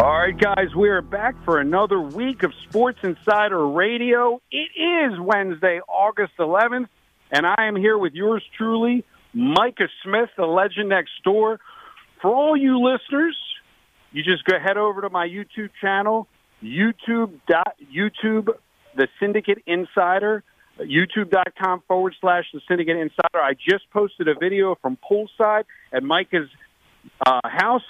All right, guys, we are back for another week of Sports Insider Radio. It is Wednesday, August 11th, and I am here with yours truly, Micah Smith, the legend next door. For all you listeners, you just go head over to my YouTube channel, YouTube YouTube, the Syndicate Insider, YouTube.com forward slash the Syndicate Insider. I just posted a video from poolside at Micah's uh, house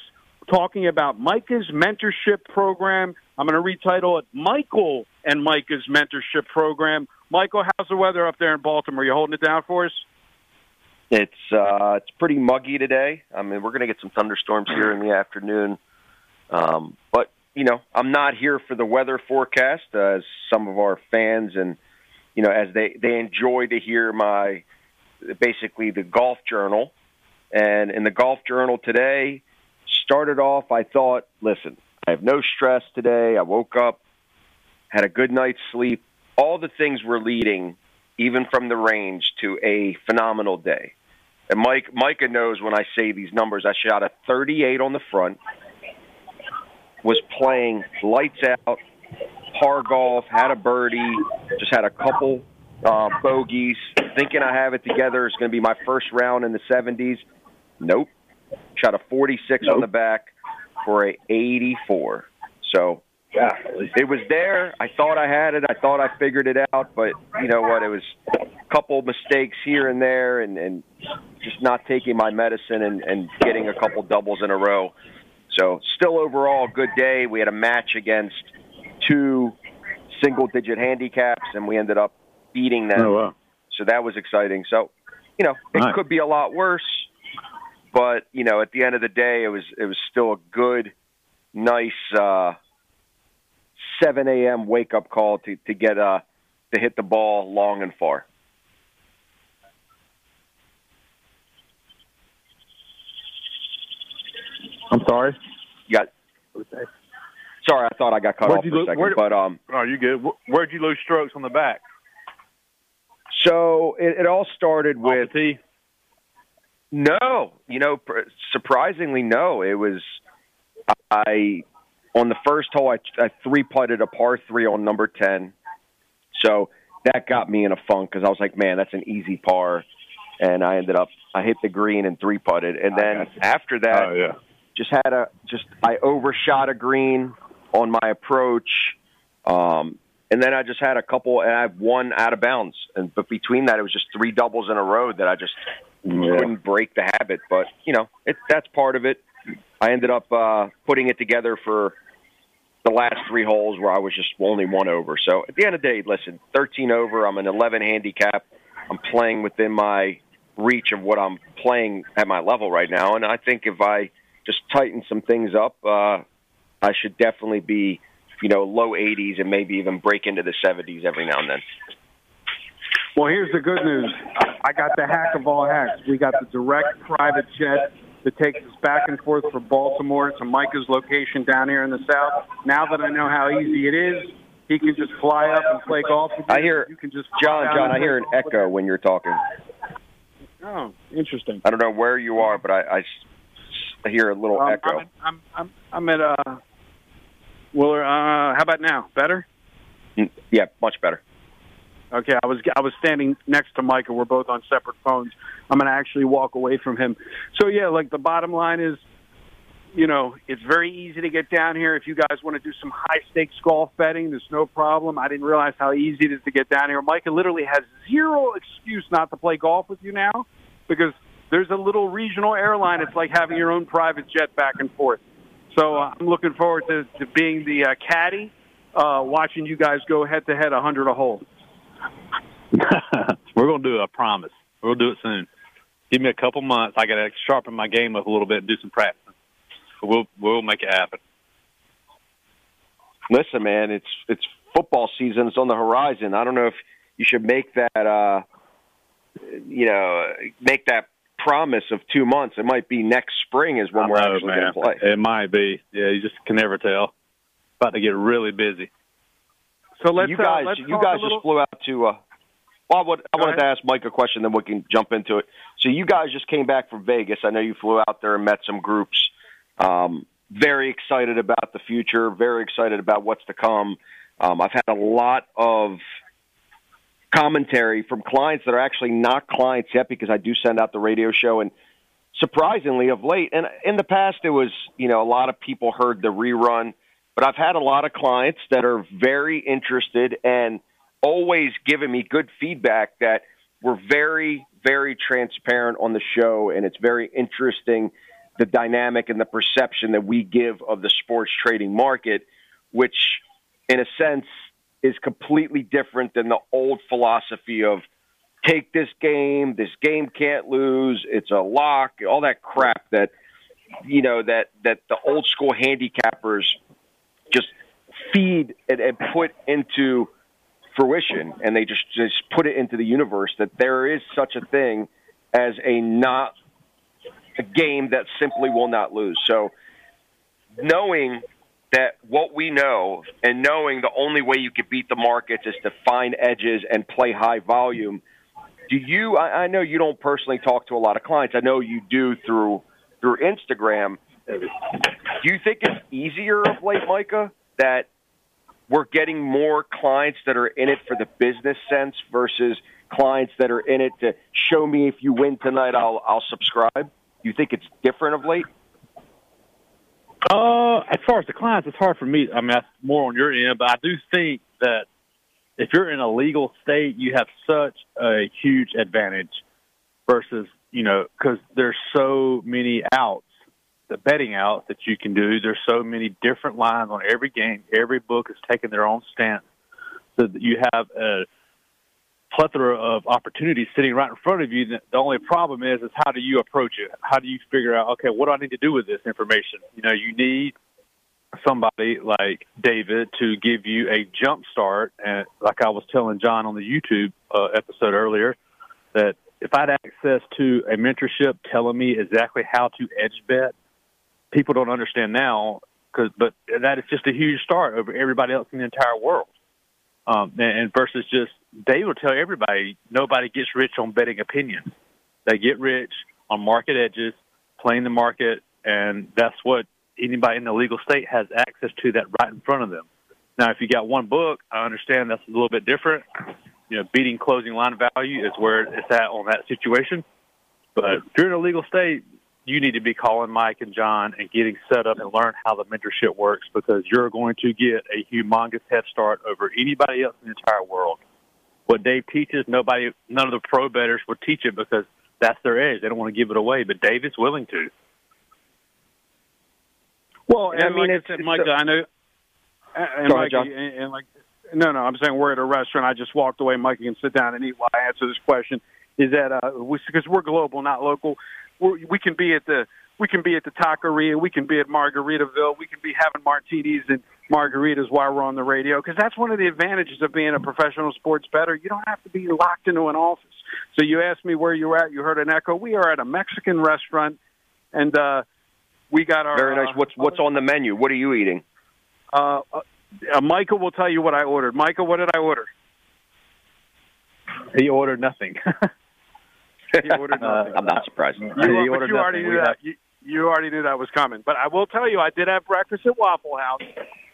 talking about Micah's mentorship program. I'm going to retitle it Michael and Micah's mentorship program. Michael, how's the weather up there in Baltimore? Are You holding it down for us? It's uh, it's pretty muggy today. I mean, we're going to get some thunderstorms here in the afternoon. Um, but you know, I'm not here for the weather forecast uh, as some of our fans and you know as they they enjoy to hear my basically the golf journal. And in the golf journal today, started off, I thought, listen, I have no stress today. I woke up, had a good night's sleep. All the things were leading, even from the range, to a phenomenal day. And Mike, Micah knows when I say these numbers. I shot a 38 on the front, was playing lights out, par golf, had a birdie, just had a couple uh, bogeys, thinking I have it together. It's going to be my first round in the 70s. Nope shot a 46 nope. on the back for a 84. So yeah. it was there. I thought I had it. I thought I figured it out, but you know what? It was a couple mistakes here and there, and, and just not taking my medicine and, and getting a couple doubles in a row. So still overall a good day. We had a match against two single-digit handicaps, and we ended up beating them. Oh, wow. So that was exciting. So you know, it could be a lot worse but you know, at the end of the day, it was it was still a good, nice uh, 7 a.m. wake up call to to get uh to hit the ball long and far. I'm sorry. You got. Sorry, I thought I got cut Where'd off you for a second, where- but um. Oh, you good? Where'd you lose strokes on the back? So it, it all started Off with the tee? No, you know, surprisingly, no. It was I on the first hole. I, I three putted a par three on number ten, so that got me in a funk because I was like, man, that's an easy par, and I ended up I hit the green and three putted, and then after that, Oh yeah. just had a just I overshot a green on my approach, um, and then I just had a couple, and I have one out of bounds, and but between that, it was just three doubles in a row that I just couldn't break the habit. But you know, it that's part of it. I ended up uh, putting it together for the last three holes where I was just only one over. So at the end of the day, listen, 13 over. I'm an 11 handicap. I'm playing within my reach of what I'm playing at my level right now, and I think if I just tighten some things up, uh, I should definitely be, you know, low 80s and maybe even break into the 70s every now and then. Well, here's the good news. I got the hack of all hacks. We got the direct private jet that takes us back and forth from Baltimore to Micah's location down here in the south. Now that I know how easy it is, he can just fly up and play golf. With you. I hear you can just John. John, I hear an echo when you're talking. Oh, interesting. I don't know where you are, but I, I hear a little Um, echo. I'm, I'm, I'm, I'm at uh. Well, uh, how about now? Better? Mm, Yeah, much better. Okay, I was I was standing next to Michael. We're both on separate phones. I'm going to actually walk away from him. So yeah, like the bottom line is, you know, it's very easy to get down here. If you guys want to do some high stakes golf betting, there's no problem. I didn't realize how easy it is to get down here. Michael literally has zero excuse not to play golf with you now because there's a little regional airline. It's like having your own private jet back and forth. So uh, I'm looking forward to, to being the uh, caddy, uh, watching you guys go head to head, a 100 a hole. We're going to do it, I promise. We'll do it soon. Give me a couple months. I got to sharpen my game up a little bit and do some practice. We'll we'll make it happen. Listen, man, it's it's football season. It's on the horizon. I don't know if you should make that, uh, you know, make that promise of two months. It might be next spring is when I we're know, actually going to play. It might be. Yeah, you just can never tell. About to get really busy. So let's you uh, guys, let's you guys little- just flew out to. Uh, well, I, would, I wanted to ask Mike a question, then we can jump into it. So you guys just came back from Vegas. I know you flew out there and met some groups. Um, very excited about the future. Very excited about what's to come. Um, I've had a lot of commentary from clients that are actually not clients yet because I do send out the radio show and surprisingly of late and in the past it was you know a lot of people heard the rerun but I've had a lot of clients that are very interested and always giving me good feedback that we're very very transparent on the show and it's very interesting the dynamic and the perception that we give of the sports trading market which in a sense is completely different than the old philosophy of take this game, this game can't lose, it's a lock, all that crap that you know that that the old school handicappers just feed and, and put into fruition and they just just put it into the universe that there is such a thing as a not a game that simply will not lose. So knowing that what we know and knowing the only way you can beat the markets is to find edges and play high volume. Do you? I, I know you don't personally talk to a lot of clients. I know you do through through Instagram. Do you think it's easier of late, Micah, that we're getting more clients that are in it for the business sense versus clients that are in it to show me if you win tonight, I'll I'll subscribe. You think it's different of late? Uh, as far as the clients, it's hard for me. I mean, that's more on your end, but I do think that if you're in a legal state, you have such a huge advantage versus, you know, because there's so many outs, the betting out that you can do. There's so many different lines on every game. Every book is taking their own stance. So that you have a plethora of opportunities sitting right in front of you. The only problem is, is how do you approach it? How do you figure out, okay, what do I need to do with this information? You know, you need somebody like David to give you a jump start. And like I was telling John on the YouTube uh, episode earlier, that if I had access to a mentorship telling me exactly how to edge bet, people don't understand now. Cause, but that is just a huge start over everybody else in the entire world. Um, and, and versus just they will tell everybody nobody gets rich on betting opinions. They get rich on market edges, playing the market, and that's what anybody in the legal state has access to that right in front of them. Now, if you got one book, I understand that's a little bit different. You know, beating closing line value is where it's at on that situation. But if you're in a legal state, you need to be calling Mike and John and getting set up and learn how the mentorship works because you're going to get a humongous head start over anybody else in the entire world. What Dave teaches, nobody, none of the pro betters will teach it because that's their edge. They don't want to give it away, but Dave is willing to. Well, and I mean, like it's- I said, Mike, I know, and, Go Mike, John. and, and like, no, no, I'm saying we're at a restaurant. I just walked away. Mike, you can sit down and eat while I answer this question. Is that uh, because we're global, not local? We're, we can be at the we can be at the taqueria, we can be at Margaritaville, we can be having martinis and margaritas while we're on the radio. Because that's one of the advantages of being a professional sports bettor. You don't have to be locked into an office. So you asked me where you're at. You heard an echo. We are at a Mexican restaurant, and uh, we got our Very nice. uh, What's what's on the menu? What are you eating? uh, uh, Michael will tell you what I ordered. Michael, what did I order? He ordered nothing. He ordered nothing. Uh, I'm not surprised. You, He but ordered you already knew We that. You, you already knew that was coming. But I will tell you, I did have breakfast at Waffle House.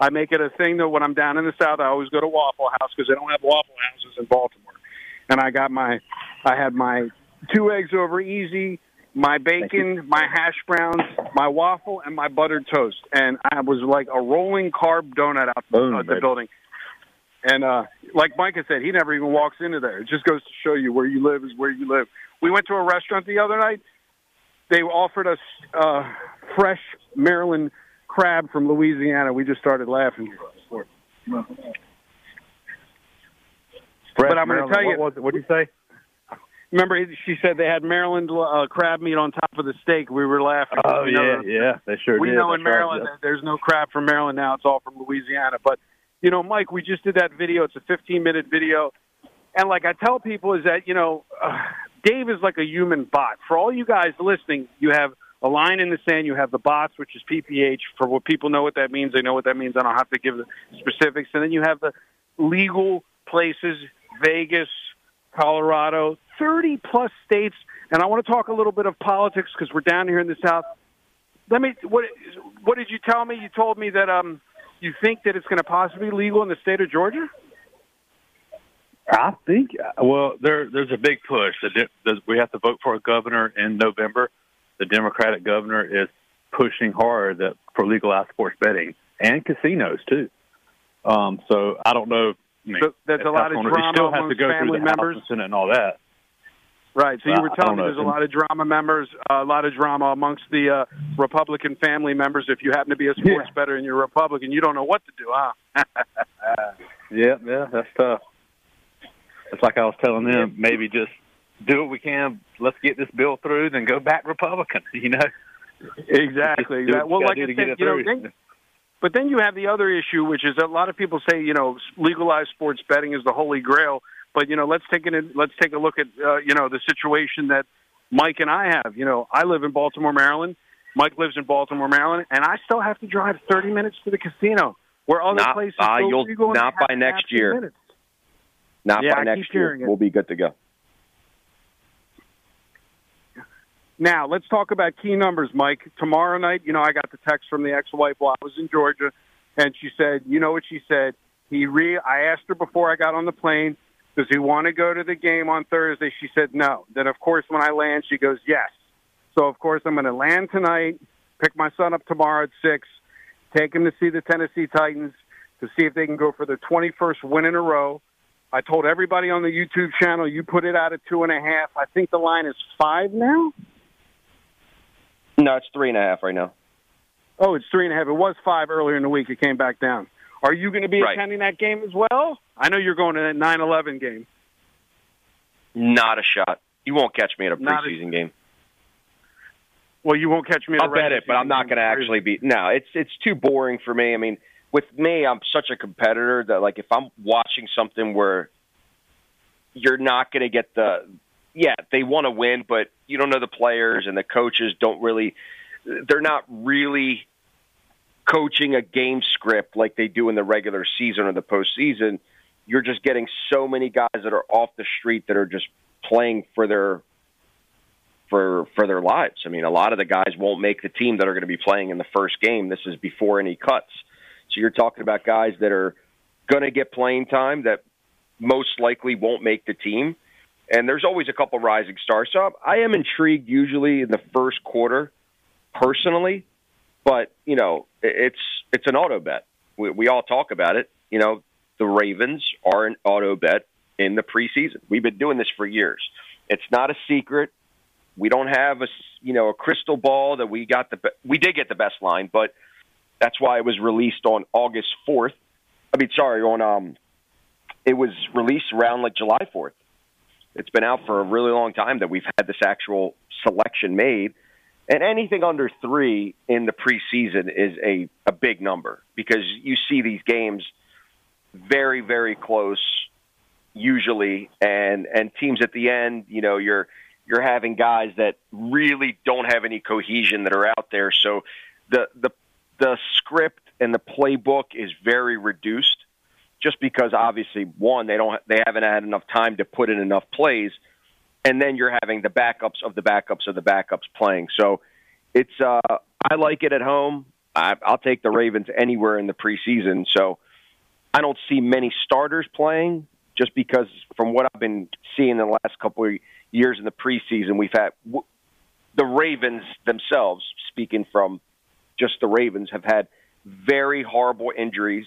I make it a thing that when I'm down in the South, I always go to Waffle House because they don't have Waffle Houses in Baltimore. And I got my, I had my two eggs over easy, my bacon, my hash browns, my waffle, and my buttered toast. And I was like a rolling carb donut out Boom, uh, the building. And uh, like Micah said, he never even walks into there. It just goes to show you where you live is where you live. We went to a restaurant the other night. They offered us uh, fresh Maryland crab from Louisiana. We just started laughing. Fresh But I'm gonna tell you- what was it? What did you say? Remember, she said they had Maryland uh, crab meat on top of the steak. We were laughing. Oh We yeah, know- yeah, they sure did. we did. know in That's right, Maryland yeah. there's no crab from Maryland now. It's all from Louisiana. But you know, Mike, we just did that video. It's a 15 minute video, and like I tell people, is that you know, uh, Dave is like a human bot. For all you guys listening, you have a line in the sand. You have the bots, which is PPH. For what people know what that means, they know what that means. I don't have to give the specifics. And then you have the legal places, Vegas, Colorado, 30 plus states. And I want to talk a little bit of politics because we're down here in the South. Let me. What What did you tell me? You told me that um, you think that it's going to possibly be legal in the state of Georgia. I think. Well, there there's a big push. We have to vote for a governor in November. The Democratic governor is pushing hard that for legalized sports betting and casinos too. Um, so I don't know. I mean, So there's a lot of drama still has to amongst go family the members. and all that. Right. So you were telling me there's a lot of drama members, uh, a lot of drama amongst the uh, Republican family members. If you happen to be a sports Yeah. bettor and you're Republican, you don't know what to do, huh? Yeah, yeah, that's tough. It's like I was telling them, maybe just do what we can. Let's get this bill through, then go back Republican. You know, exactly. What Well, like I said, you know, then, but then you have the other issue, which is a lot of people say, you know, legalized sports betting is the holy grail. But you know, let's take it. Let's take a look at uh, you know the situation that Mike and I have. You know, I live in Baltimore, Maryland. Mike lives in Baltimore, Maryland, and I still have to drive 30 minutes to the casino, where other Not- places uh, you'll- legal not by next year. minutes. Not Yeah, by I next year. We'll be good to go. Now, let's talk about key numbers, Mike. Tomorrow night, you know, I got the text from the ex-wife while I was in Georgia, and she said, you know what she said? He re I asked her before I got on the plane, does he want to go to the game on Thursday? She said no. Then, of course, when I land, she goes, yes. So, of course, I'm going to land tonight, pick my son up tomorrow at 6, take him to see the Tennessee Titans to see if they can go for their 21st win in a row. I told everybody on the YouTube channel, you put it out at two and a half. I think the line is five now. No, it's three and a half right now. Oh, it's three and a half. It was five earlier in the week. It came back down. Are you going to be Right. attending that game as well? I know you're going to that 9-11 game. Not a shot. You won't catch me at a Not a- preseason game. Well, you won't catch me. At I'll a bet it, but I'm not going to actually be. No, it's it's too boring for me. I mean, with me, I'm such a competitor that like if I'm watching something where you're not going to get the yeah they want to win, but you don't know the players and the coaches don't really they're not really coaching a game script like they do in the regular season or the postseason. You're just getting so many guys that are off the street that are just playing for their for for their lives. I mean, a lot of the guys won't make the team that are going to be playing in the first game. This is before any cuts. So you're talking about guys that are going to get playing time that most likely won't make the team. And there's always a couple rising stars. So I am intrigued usually in the first quarter, personally. But you know, it's it's an auto bet. We, we all talk about it. You know, the Ravens are an auto bet in the preseason. We've been doing this for years. It's not a secret. We don't have a you know a crystal ball that we got the be- we did get the best line, but that's why it was released on August fourth. I mean, sorry, on um, it was released around like July fourth. It's been out for a really long time that we've had this actual selection made, and anything under three in the preseason is a a big number because you see these games very very close usually. And and teams at the end you know you're you're having guys that really don't have any cohesion that are out there. So the the the script and the playbook is very reduced just because obviously one they don't they haven't had enough time to put in enough plays and then you're having the backups of the backups of the backups playing. So it's uh, I like it at home. I, I'll take the Ravens anywhere in the preseason. So I don't see many starters playing just because from what I've been seeing the last couple of years in the preseason, we've had the Ravens themselves, speaking from just the Ravens, have had very horrible injuries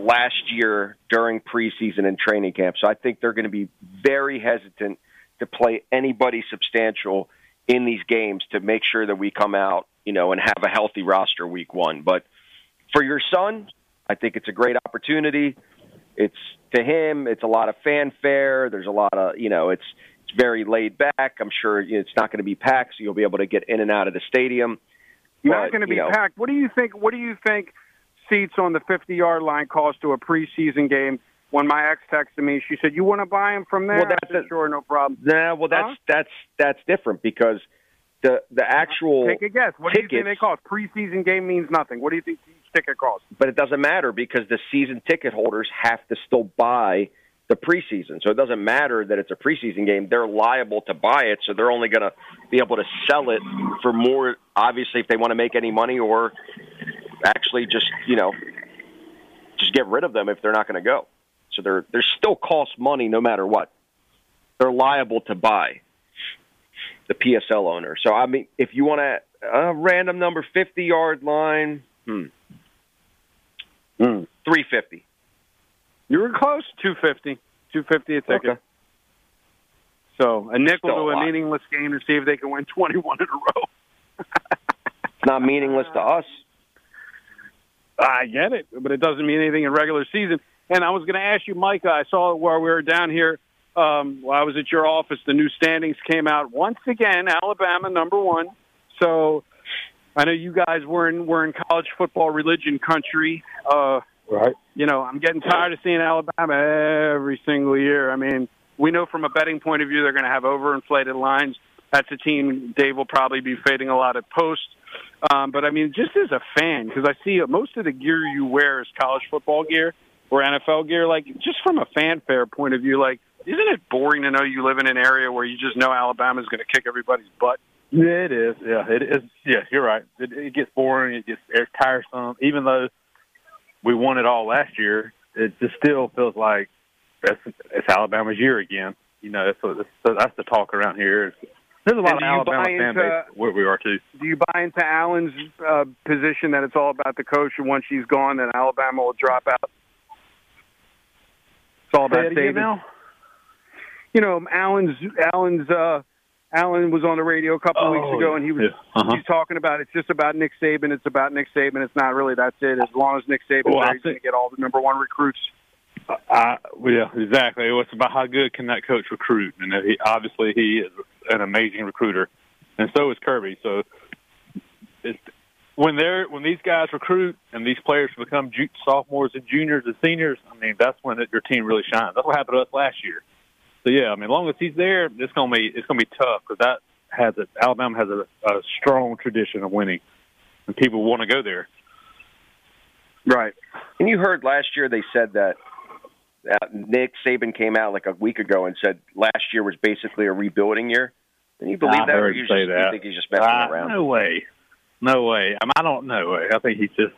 last year during preseason and training camp. So I think they're going to be very hesitant to play anybody substantial in these games to make sure that we come out, you know, and have a healthy roster week one. But for your son, I think it's a great opportunity. It's to him, it's a lot of fanfare. There's a lot of, you know, it's it's very laid back. I'm sure it's not going to be packed, so you'll be able to get in and out of the stadium. Not going to be you know, packed. What do you think? What do you think seats on the 50 yard line cost to a preseason game? When my ex texted me, she said, "You want to buy them from there?" Well, that's said, sure, no problem. Nah, well, that's Huh? that's that's different because the the actual Take a guess. What do you think they cost? Preseason game means nothing. What do you think each ticket costs? but it doesn't matter because the season ticket holders have to still buy the preseason. So it doesn't matter that it's a preseason game. They're liable to buy it, so they're only going to be able to sell it for more obviously if they want to make any money or actually just, you know, just get rid of them if they're not going to go. So they're they're still cost money no matter what. They're liable to buy the PSL owner. So I mean, if you want to a random number 50 yard line, hmm, Hmm. 350. You were close. Two fifty. Two fifty a ticket. Okay. So a nickel to a lot. meaningless game to see if they can win twenty one in a row. It's not meaningless to us. I get it, but it doesn't mean anything in regular season. And I was going to ask you, Micah. I saw it while we were down here. Um, while I was at your office, the new standings came out once again. Alabama number one. So I know you guys were in were in college football religion country. Uh, Right. you know, I'm getting tired of seeing Alabama every single year. I mean, we know from a betting point of view they're going to have overinflated lines. That's a team Dave will probably be fading a lot at post. Um, but I mean, just as a fan, because I see most of the gear you wear is college football gear or NFL gear. Like, just from a fanfare point of view, like, isn't it boring to know you live in an area where you just know Alabama's going to kick everybody's butt? Yeah, it is. Yeah, it is. Yeah, you're right. It, it gets boring. It gets tiresome. Even though we won it all last year, it just still feels like it's, it's Alabama's year again. You know, that's, that's, that's the talk around here. It's, there's a lot of do you Alabama buy fan into- base where we are too. Do you buy into Allen's uh, position that it's all about the coach, and once she's gone, then Alabama will drop out? It's all about again now. you know, Allen's Allen's uh Allen was on the radio a couple of weeks Oh, ago, and he was Yeah. Uh-huh. he's talking about it's just about Nick Saban. It's about Nick Saban. It's not really that's it. As long as Nick Saban, Well, there, he's going to get all the number one recruits. I, yeah, exactly. It's about how good can that coach recruit, and he, obviously he is an amazing recruiter, and so is Kirby. So it's, when they're when these guys recruit and these players become ju- sophomores and juniors and seniors, I mean that's when it, your team really shines. That's what happened to us last year. So yeah, I mean, as long as he's there, it's gonna be it's gonna be tough because that has a, Alabama has a, a strong tradition of winning, and people want to go there. Right. And you heard last year they said that uh, Nick Saban came out like a week ago and said last year was basically a rebuilding year. And you believe I that? or you say just, that. You think he's just messing Ah, around? No way. No way. I, mean, I don't know. I think he's just.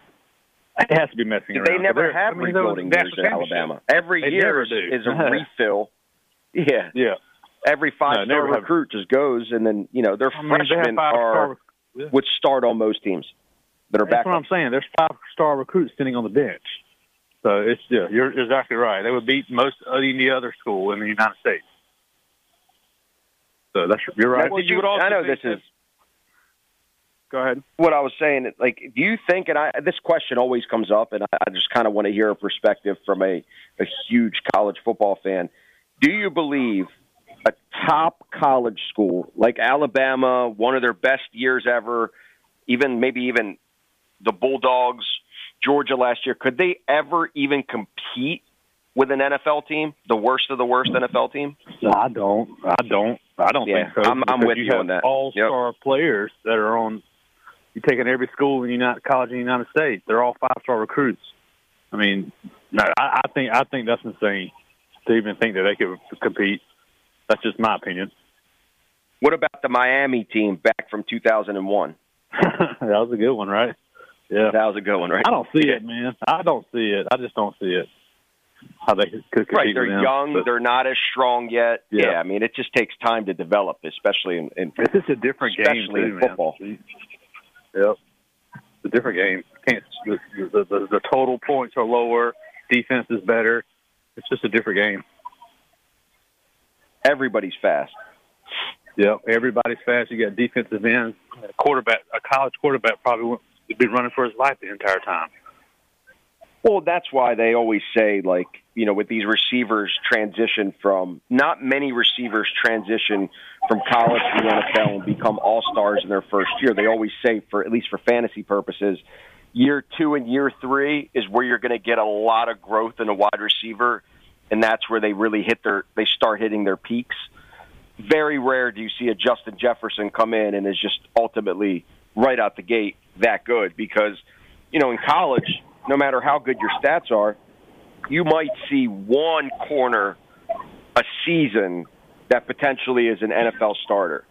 It has to be messing around. They never have I mean, rebuilding years in. Alabama. Every They year is, a refill. Yeah, Yeah. every five No, star never have- recruit just goes, and then you know their I mean, freshmen are. Yeah. would start on most teams that are That's back. what I'm saying. There's five star recruits sitting on the bench. So it's yeah, you're exactly right. They would beat most any other school in the United States. So that's you're right. Now, did you- I know this is Go ahead. what I was saying. Like, do you think? And I, this question always comes up, and I, I just kind of want to hear a perspective from a, a huge college football fan. Do you believe a top college school like Alabama, one of their best years ever, even maybe even the Bulldogs, Georgia last year, could they ever even compete with an NFL team, the worst of the worst NFL team? No, I don't. I don't. I don't Yeah, think so. I'm- I'm with you have on that. All star players that are on. You take in every school in the United college in the United States. They're all five star recruits. I mean, no, I, I think I think that's insane to even think that they could compete. That's just my opinion. What about the Miami team back from 2001? that was a good one, right? Yeah, a good one, right? I don't see it, man. I don't see it. I just don't see it. How they could right? They're them, young. but- they're not as strong yet. Yeah. Yeah. I mean, it just takes time to develop, especially in, in It's just a different game Especially too, in man. football. Yep, it's a different game. Can't the, the, the, the total points are lower. Defense is better. It's just a different game. everybody's fast. Yep, everybody's fast. You got defensive ends. A quarterback, a college quarterback, probably won't be running for his life the entire time. Well, that's why they always say, like, you know, with these receivers transition from not many receivers transition from college to the NFL and become all stars in their first year. They always say, for at least for fantasy purposes, year two and year three is where you're going to get a lot of growth in a wide receiver, and that's where they really hit their, they start hitting their peaks. Very rare do you see a Justin Jefferson come in and is just ultimately right out the gate that good because, you know, in college, no matter how good your stats are, you might see one corner a season that potentially is an NFL starter.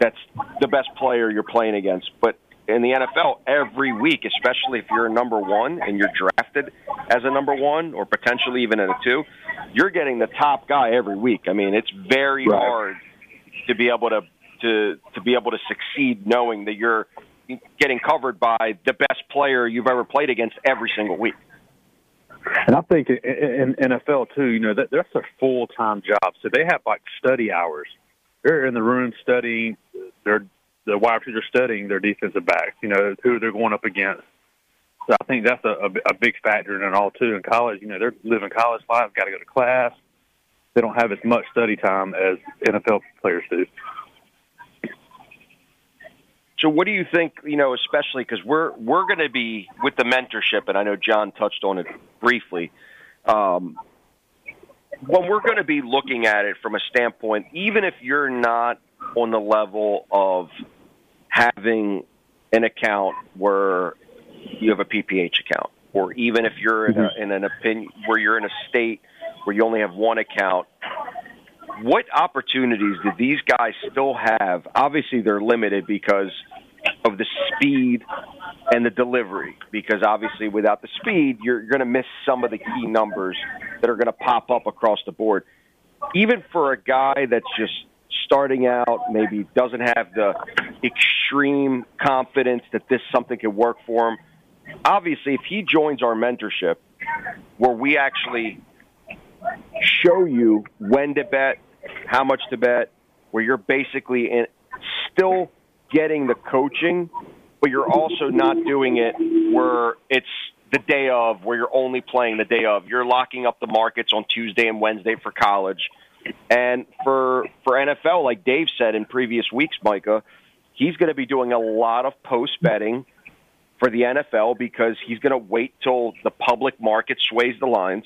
That's the best player you're playing against. But in the NFL, every week, especially if you're a number one and you're drafted as a number one or potentially even at a two, you're getting the top guy every week. I mean, it's very Right. hard to be able to to to be able to succeed knowing that you're getting covered by the best player you've ever played against every single week. And I think in, NFL too, you know, that that's a full time job. So they have like study hours. They're in the room studying. They're the wide receivers studying their defensive backs. You know who they're going up against. So I think that's a, a, a big factor in it all too. In college, you know, they're living college life, got to go to class. They don't have as much study time as NFL players do. So, what do you think? You know, especially because we're we're going to be with the mentorship, and I know John touched on it briefly. Um, when we're going to be looking at it from a standpoint, even if you're not on the level of having an account where you have a PPH account, or even if you're in, a, in an opinion where you're in a state where you only have one account, what opportunities do these guys still have? Obviously, they're limited because of the speed and the delivery. Because obviously, without the speed, you're going to miss some of the key numbers that are going to pop up across the board. Even for a guy that's just starting out, maybe doesn't have the extreme confidence that this something could work for him. Obviously, if he joins our mentorship, where we actually show you when to bet, how much to bet, where you're basically in, still getting the coaching, but you're also not doing it where it's the day of, where you're only playing the day of. You're locking up the markets on Tuesday and Wednesday for college. And for for NFL, like Dave said in previous weeks, Micah, he's going to be doing a lot of post betting for the NFL because he's going to wait till the public market sways the lines.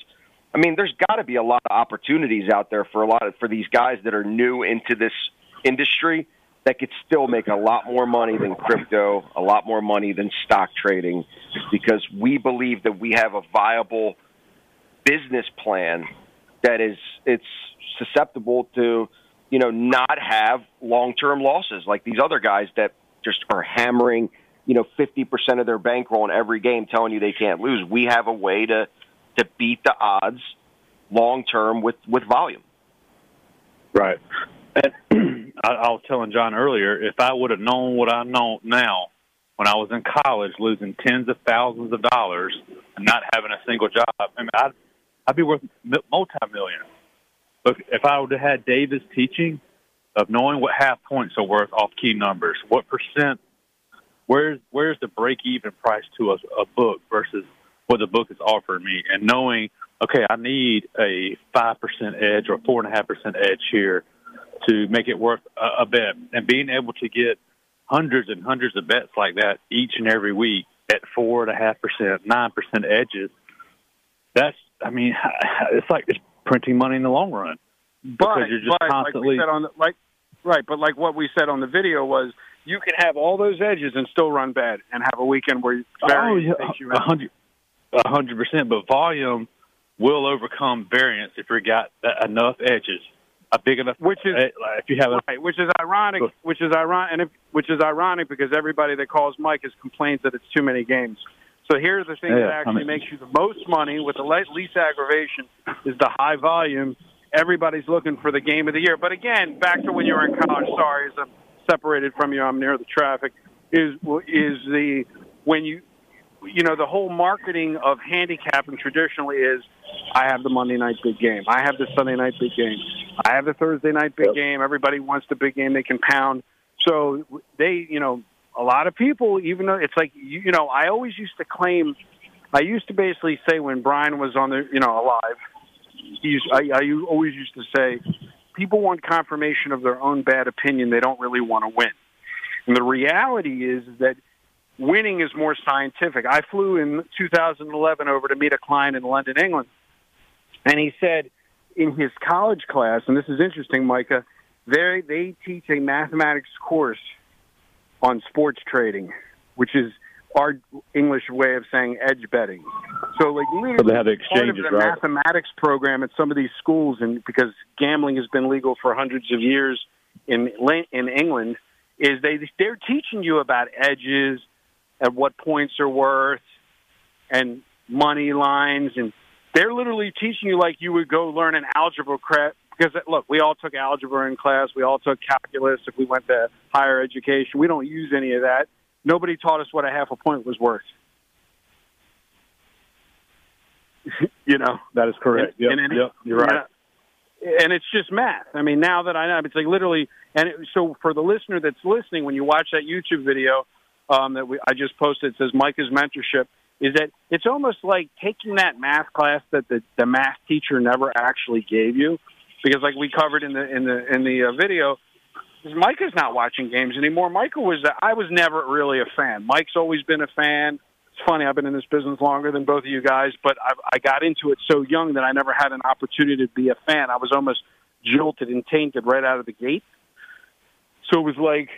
I mean, there's got to be a lot of opportunities out there for a lot of for these guys that are new into this industry that could still make a lot more money than crypto, a lot more money than stock trading, because we believe that we have a viable business plan that is it's susceptible to you know not have long term losses like these other guys that just are hammering you know 50% of their bankroll in every game telling you they can't lose. We have a way to to beat the odds long term with with volume Right. And I, I was telling John earlier, if I would have known what I know now when I was in college, losing tens of thousands of dollars and not having a single job, I mean, I'd, I'd be worth multi-million. But if I would have had Davis teaching of knowing what half points are worth off key numbers, what percent, where's where's the break-even price to a, a book versus what the book is offering me, and knowing okay, I need a five percent edge or four and a half percent edge here to make it worth a, a bet, and being able to get hundreds and hundreds of bets like that each and every week at four and a half percent, nine percent edges. That's, I mean, it's like it's printing money in the long run because But, you're just but constantly. like we said on the, like right, but like what we said on the video was you can have all those edges and still run bad and have a weekend where oh, yeah, you out. Hundred, a hundred percent. But volume will overcome variance if you got enough edges. a big enough. Which is uh, if you have right, which is ironic. Which is ironic, and if, which is ironic because everybody that calls Mike is complains that it's too many games. So here's the thing Yeah, that actually I mean- makes you the most money with the le- least aggravation is the high volume. Everybody's looking for the game of the year. But again, back to when you were in college. Sorry, as I'm separated from you, I'm near the traffic. Is is the when you you know the whole marketing of handicapping traditionally is I have the Monday night big game. I have the Sunday night big game. I have the Thursday night big Yep. game. Everybody wants the big game they can pound. So they, you know, a lot of people, even though it's like, you, you know, I always used to claim, I used to basically say when Brian was on the, you know, alive, he used, I, I always used to say, people want confirmation of their own bad opinion. They don't really want to win. And the reality is that winning is more scientific. I flew in 2011 over to meet a client in London, England, and he said in his college class, and this is interesting, Micah, they they teach a mathematics course on sports trading, which is our English way of saying edge betting. So, like, literally, So they have the part of the right? mathematics program at some of these schools, and because gambling has been legal for hundreds of years in in England, is they they're teaching you about edges, at what points are worth, and money lines, and they're literally teaching you like you would go learn an algebra cra Because look, we all took algebra in class, we all took calculus. If we went to higher education, we don't use any of that. Nobody taught us what a half a point was worth. you know, that is correct. in- Yep, you're right. Uh, and it's just math. I mean, now that I know, it's like literally. And it, so for the listener that's listening, when you watch that YouTube video um, that we, I just posted, it says Micah's mentorship. Is that it's almost like taking that math class that the, the math teacher never actually gave you, because like we covered in the in the in the uh, video, Micah's not watching games anymore. Micah was that I was never really a fan. Mike's always been a fan. It's funny, I've been in this business longer than both of you guys, but I, I got into it so young that I never had an opportunity to be a fan. I was almost jolted and tainted right out of the gate. So it was like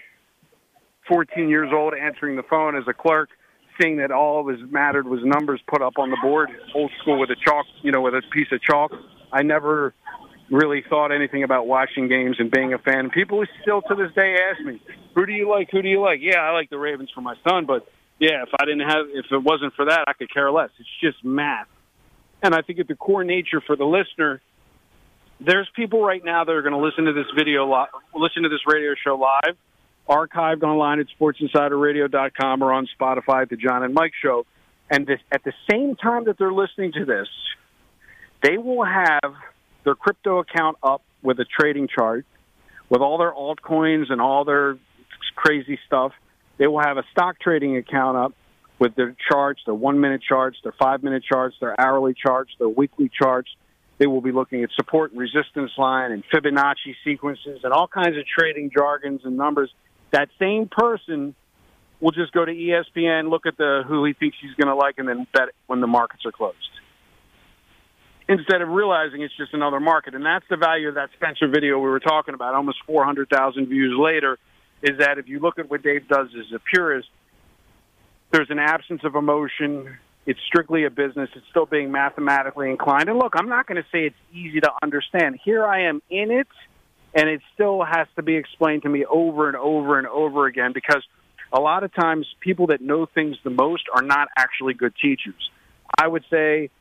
14 years old answering the phone as a clerk, seeing that all was mattered was numbers put up on the board, old school with a chalk, you know, with a piece of chalk. I never really thought anything about watching games and being a fan. People still to this day ask me, "Who do you like? Who do you like?" Yeah, I like the Ravens for my son, but yeah, if I didn't have, if it wasn't for that, I could care less. It's just math. And I think at the core nature for the listener, there's people right now that are going to listen to this video, li- listen to this radio show live, archived online at SportsInsiderRadio.com or on Spotify the John and Mike Show. And this, at the same time that they're listening to this, they will have their crypto account up with a trading chart with all their altcoins and all their crazy stuff. They will have a stock trading account up with their charts, their one minute charts, their five minute charts, their hourly charts, their weekly charts. They will be looking at support and resistance line and Fibonacci sequences and all kinds of trading jargons and numbers. That same person will just go to ESPN, look at the who he thinks he's going to like, and then bet when the markets are closed. Instead of realizing it's just another market, and that's the value of that Spencer video we were talking about. Almost 400,000 views later, is that if you look at what Dave does as a purist, there's an absence of emotion. It's strictly a business. It's still being mathematically inclined. And look, I'm not going to say it's easy to understand. Here I am in it, and it still has to be explained to me over and over and over again because a lot of times people that know things the most are not actually good teachers. I would say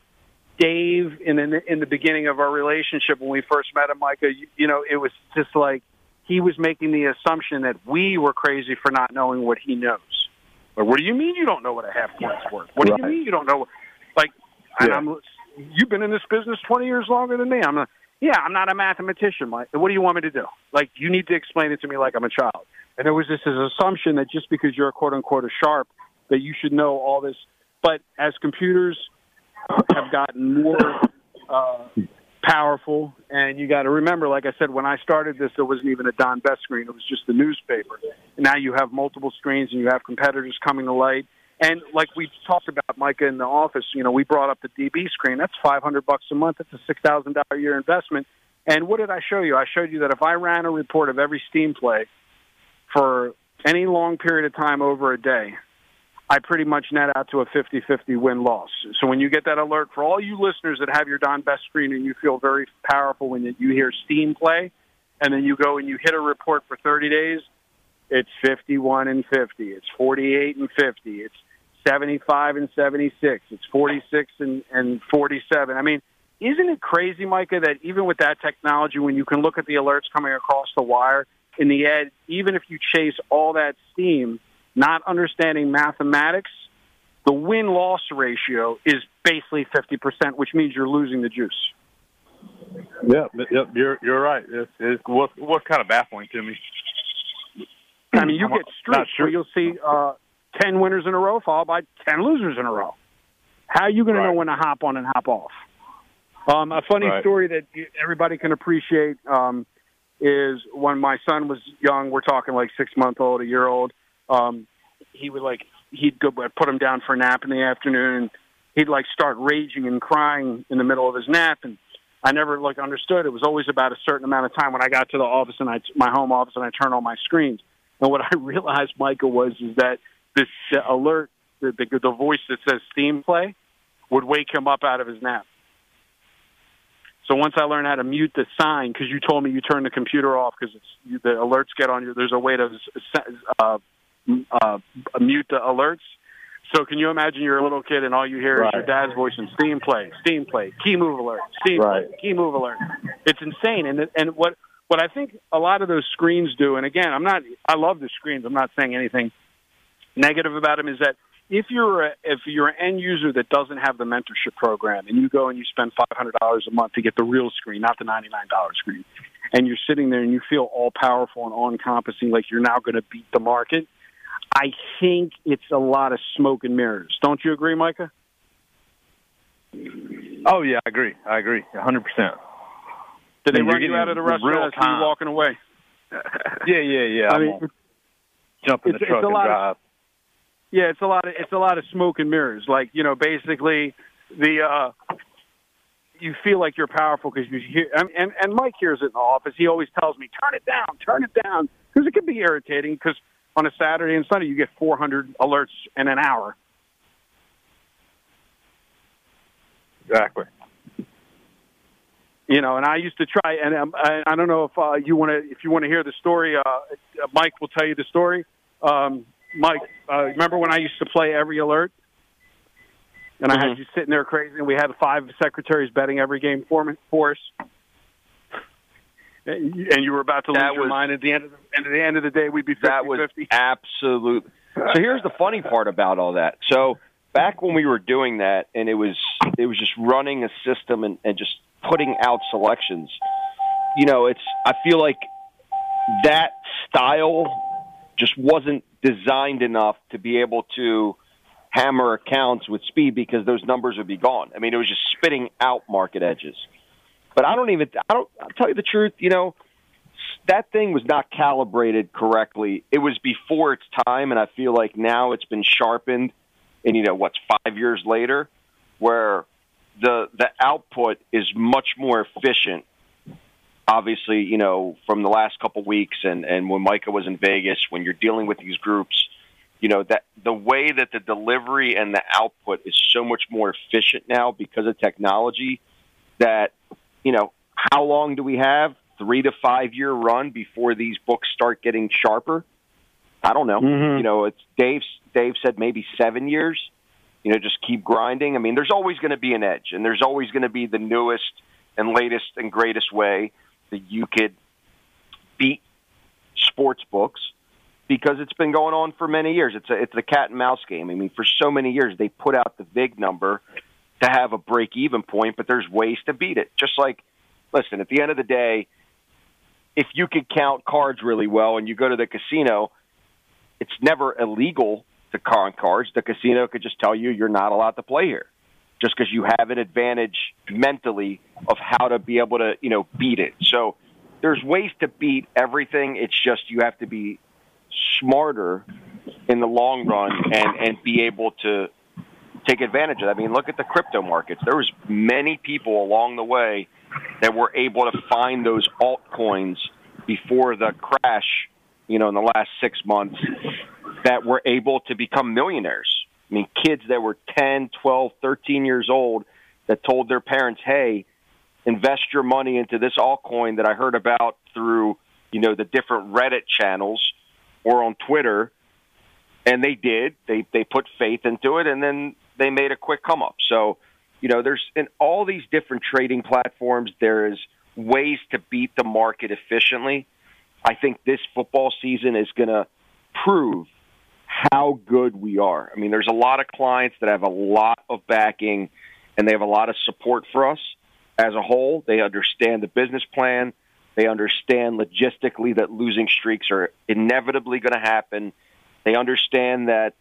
Dave, in the, in the beginning of our relationship when we first met him, Micah, you, you know, it was just like he was making the assumption that we were crazy for not knowing what he knows. But what do you mean you don't know what a half point's worth? What do you mean you don't know? Like, and Yeah. I'm, you've been in this business 20 years longer than me. I'm not, yeah, I'm not a mathematician. Mike. What do you want me to do? Like, you need to explain it to me like I'm a child. And there was this, this assumption that just because you're a quote unquote a sharp, that you should know all this. But as computers have gotten more uh, powerful, and you got to remember, like I said, when I started this, there wasn't even a Don Best screen; it was just the newspaper. And now you have multiple screens, and you have competitors coming to light. And like we talked about, Micah, in the office, you know, we brought up the DB screen. That's five hundred bucks a month. That's a six thousand dollar year investment. And what did I show you? I showed you that if I ran a report of every Steam play for any long period of time over a day, I pretty much net out to a 50-50 win-loss. So when you get that alert for all you listeners that have your Don Best screen and you feel very powerful when you hear Steam play, and then you go and you hit a report for 30 days, it's 51 and 50. It's 48 and 50. It's 75 and 76. It's 46 and, and 47. I mean, isn't it crazy, Micah, that even with that technology, when you can look at the alerts coming across the wire in the ed, even if you chase all that steam, not understanding mathematics, the win loss ratio is basically 50%, which means you're losing the juice. Yeah, yep, you're you're right. It's, it's what's kind of baffling to me. I mean, you get streaks sure. where you'll see uh, ten winners in a row followed by ten losers in a row. How are you going right. to know when to hop on and hop off? Um, a funny right. story that everybody can appreciate um, is when my son was young. We're talking like six month old, a year old. Um, he would like he'd go put him down for a nap in the afternoon. and He'd like start raging and crying in the middle of his nap, and I never like understood. It was always about a certain amount of time when I got to the office and I my home office and I turned on my screens. And what I realized, Michael, was is that this alert, the, the the voice that says steam play, would wake him up out of his nap. So once I learned how to mute the sign, because you told me you turn the computer off because the alerts get on you. There's a way to uh, uh, mute the alerts. So can you imagine you're a little kid and all you hear right. is your dad's voice and steam play, steam play, key move alert, steam right. play, key move alert. It's insane. And and what what I think a lot of those screens do, and again, I'm not I love the screens. I'm not saying anything negative about them. Is that if you're a, if you're an end user that doesn't have the mentorship program and you go and you spend five hundred dollars a month to get the real screen, not the ninety nine dollar screen, and you're sitting there and you feel all powerful and all encompassing, like you're now going to beat the market I think it's a lot of smoke and mirrors. Don't you agree, Micah? Oh yeah, I agree. I agree, hundred percent. Did they run you out of the restaurant as you walking away? yeah, yeah, yeah. I, I mean, jump in the truck and drive. Of, yeah, it's a lot of it's a lot of smoke and mirrors. Like you know, basically the uh you feel like you're powerful because you hear and, and and Mike hears it in the office. He always tells me, "Turn it down, turn it down," because it can be irritating. Because on a Saturday and Sunday, you get 400 alerts in an hour. Exactly. You know, and I used to try, and um, I, I don't know if uh, you want to if you want to hear the story. Uh, Mike will tell you the story. Um, Mike, uh, remember when I used to play every alert, and mm-hmm. I had mm-hmm. you sitting there crazy, and we had five secretaries betting every game for me for us and you were about to lose was, your mind at the end of the, at the end of the day we'd be 50 that was 50. absolute so here's the funny part about all that so back when we were doing that and it was it was just running a system and, and just putting out selections you know it's i feel like that style just wasn't designed enough to be able to hammer accounts with speed because those numbers would be gone i mean it was just spitting out market edges but I don't even. I don't. I'll tell you the truth. You know, that thing was not calibrated correctly. It was before its time, and I feel like now it's been sharpened. And you know, what's five years later, where the the output is much more efficient. Obviously, you know, from the last couple weeks, and and when Micah was in Vegas, when you're dealing with these groups, you know that the way that the delivery and the output is so much more efficient now because of technology that you know, how long do we have? Three to five year run before these books start getting sharper? I don't know. Mm-hmm. You know, it's Dave. Dave said maybe seven years. You know, just keep grinding. I mean, there's always going to be an edge, and there's always going to be the newest and latest and greatest way that you could beat sports books because it's been going on for many years. It's a it's a cat and mouse game. I mean, for so many years they put out the big number to have a break even point, but there's ways to beat it. Just like, listen, at the end of the day, if you could count cards really well and you go to the casino, it's never illegal to count cards. The casino could just tell you you're not allowed to play here just because you have an advantage mentally of how to be able to, you know, beat it. So there's ways to beat everything. It's just you have to be smarter in the long run and and be able to take advantage of that. I mean, look at the crypto markets. There was many people along the way that were able to find those altcoins before the crash, you know, in the last six months that were able to become millionaires. I mean, kids that were 10, 12, 13 years old that told their parents, hey, invest your money into this altcoin that I heard about through, you know, the different Reddit channels or on Twitter. And they did. They they put faith into it and then they made a quick come up. So, you know, there's in all these different trading platforms there's ways to beat the market efficiently. I think this football season is going to prove how good we are. I mean, there's a lot of clients that have a lot of backing and they have a lot of support for us as a whole. They understand the business plan. They understand logistically that losing streaks are inevitably going to happen. They understand that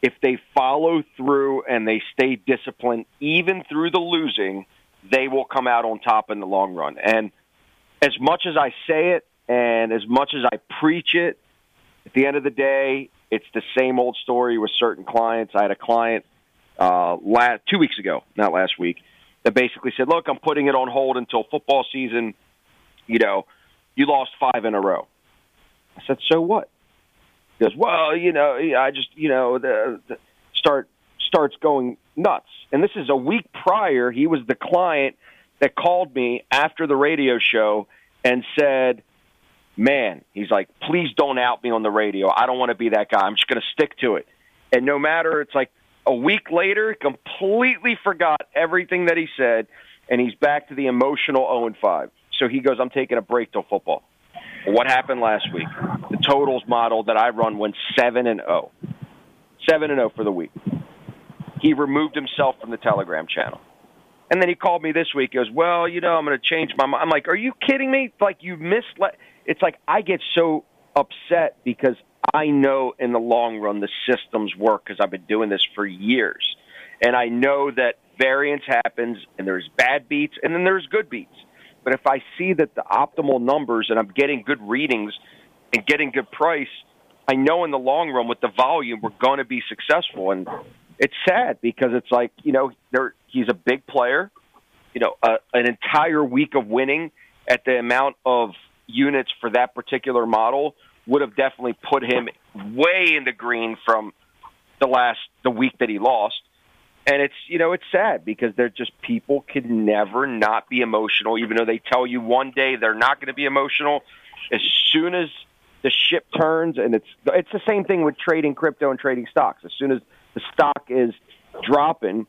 if they follow through and they stay disciplined, even through the losing, they will come out on top in the long run. And as much as I say it and as much as I preach it, at the end of the day, it's the same old story with certain clients. I had a client uh, last two weeks ago, not last week, that basically said, "Look, I'm putting it on hold until football season. You know, you lost five in a row." I said, "So what?" He goes, "Well, you know, I just, you know, the, the start starts going nuts." And this is a week prior. He was the client that called me after the radio show and said, "Man, he's like, please don't out me on the radio. I don't want to be that guy. I'm just going to stick to it." And no matter, it's like a week later, completely forgot everything that he said, and he's back to the emotional 0 and 5. So he goes, I'm taking a break till football. what happened last week? The totals model that I run went 7 and 0. 7 and 0 for the week. He removed himself from the Telegram channel. And then he called me this week. He goes, "Well, you know, I'm going to change my mind." I'm like, "Are you kidding me? Like you missed it's like I get so upset because I know in the long run the systems work because I've been doing this for years. And I know that variance happens and there's bad beats and then there's good beats. But if I see that the optimal numbers and I'm getting good readings and getting good price, I know in the long run with the volume we're going to be successful. And it's sad because it's like, you know, there he's a big player, you know, uh, an entire week of winning at the amount of units for that particular model would have definitely put him way in the green from the last the week that he lost. And it's you know it's sad because they're just people can never not be emotional, even though they tell you one day they're not going to be emotional. As soon as the ship turns, and it's it's the same thing with trading crypto and trading stocks. As soon as the stock is dropping,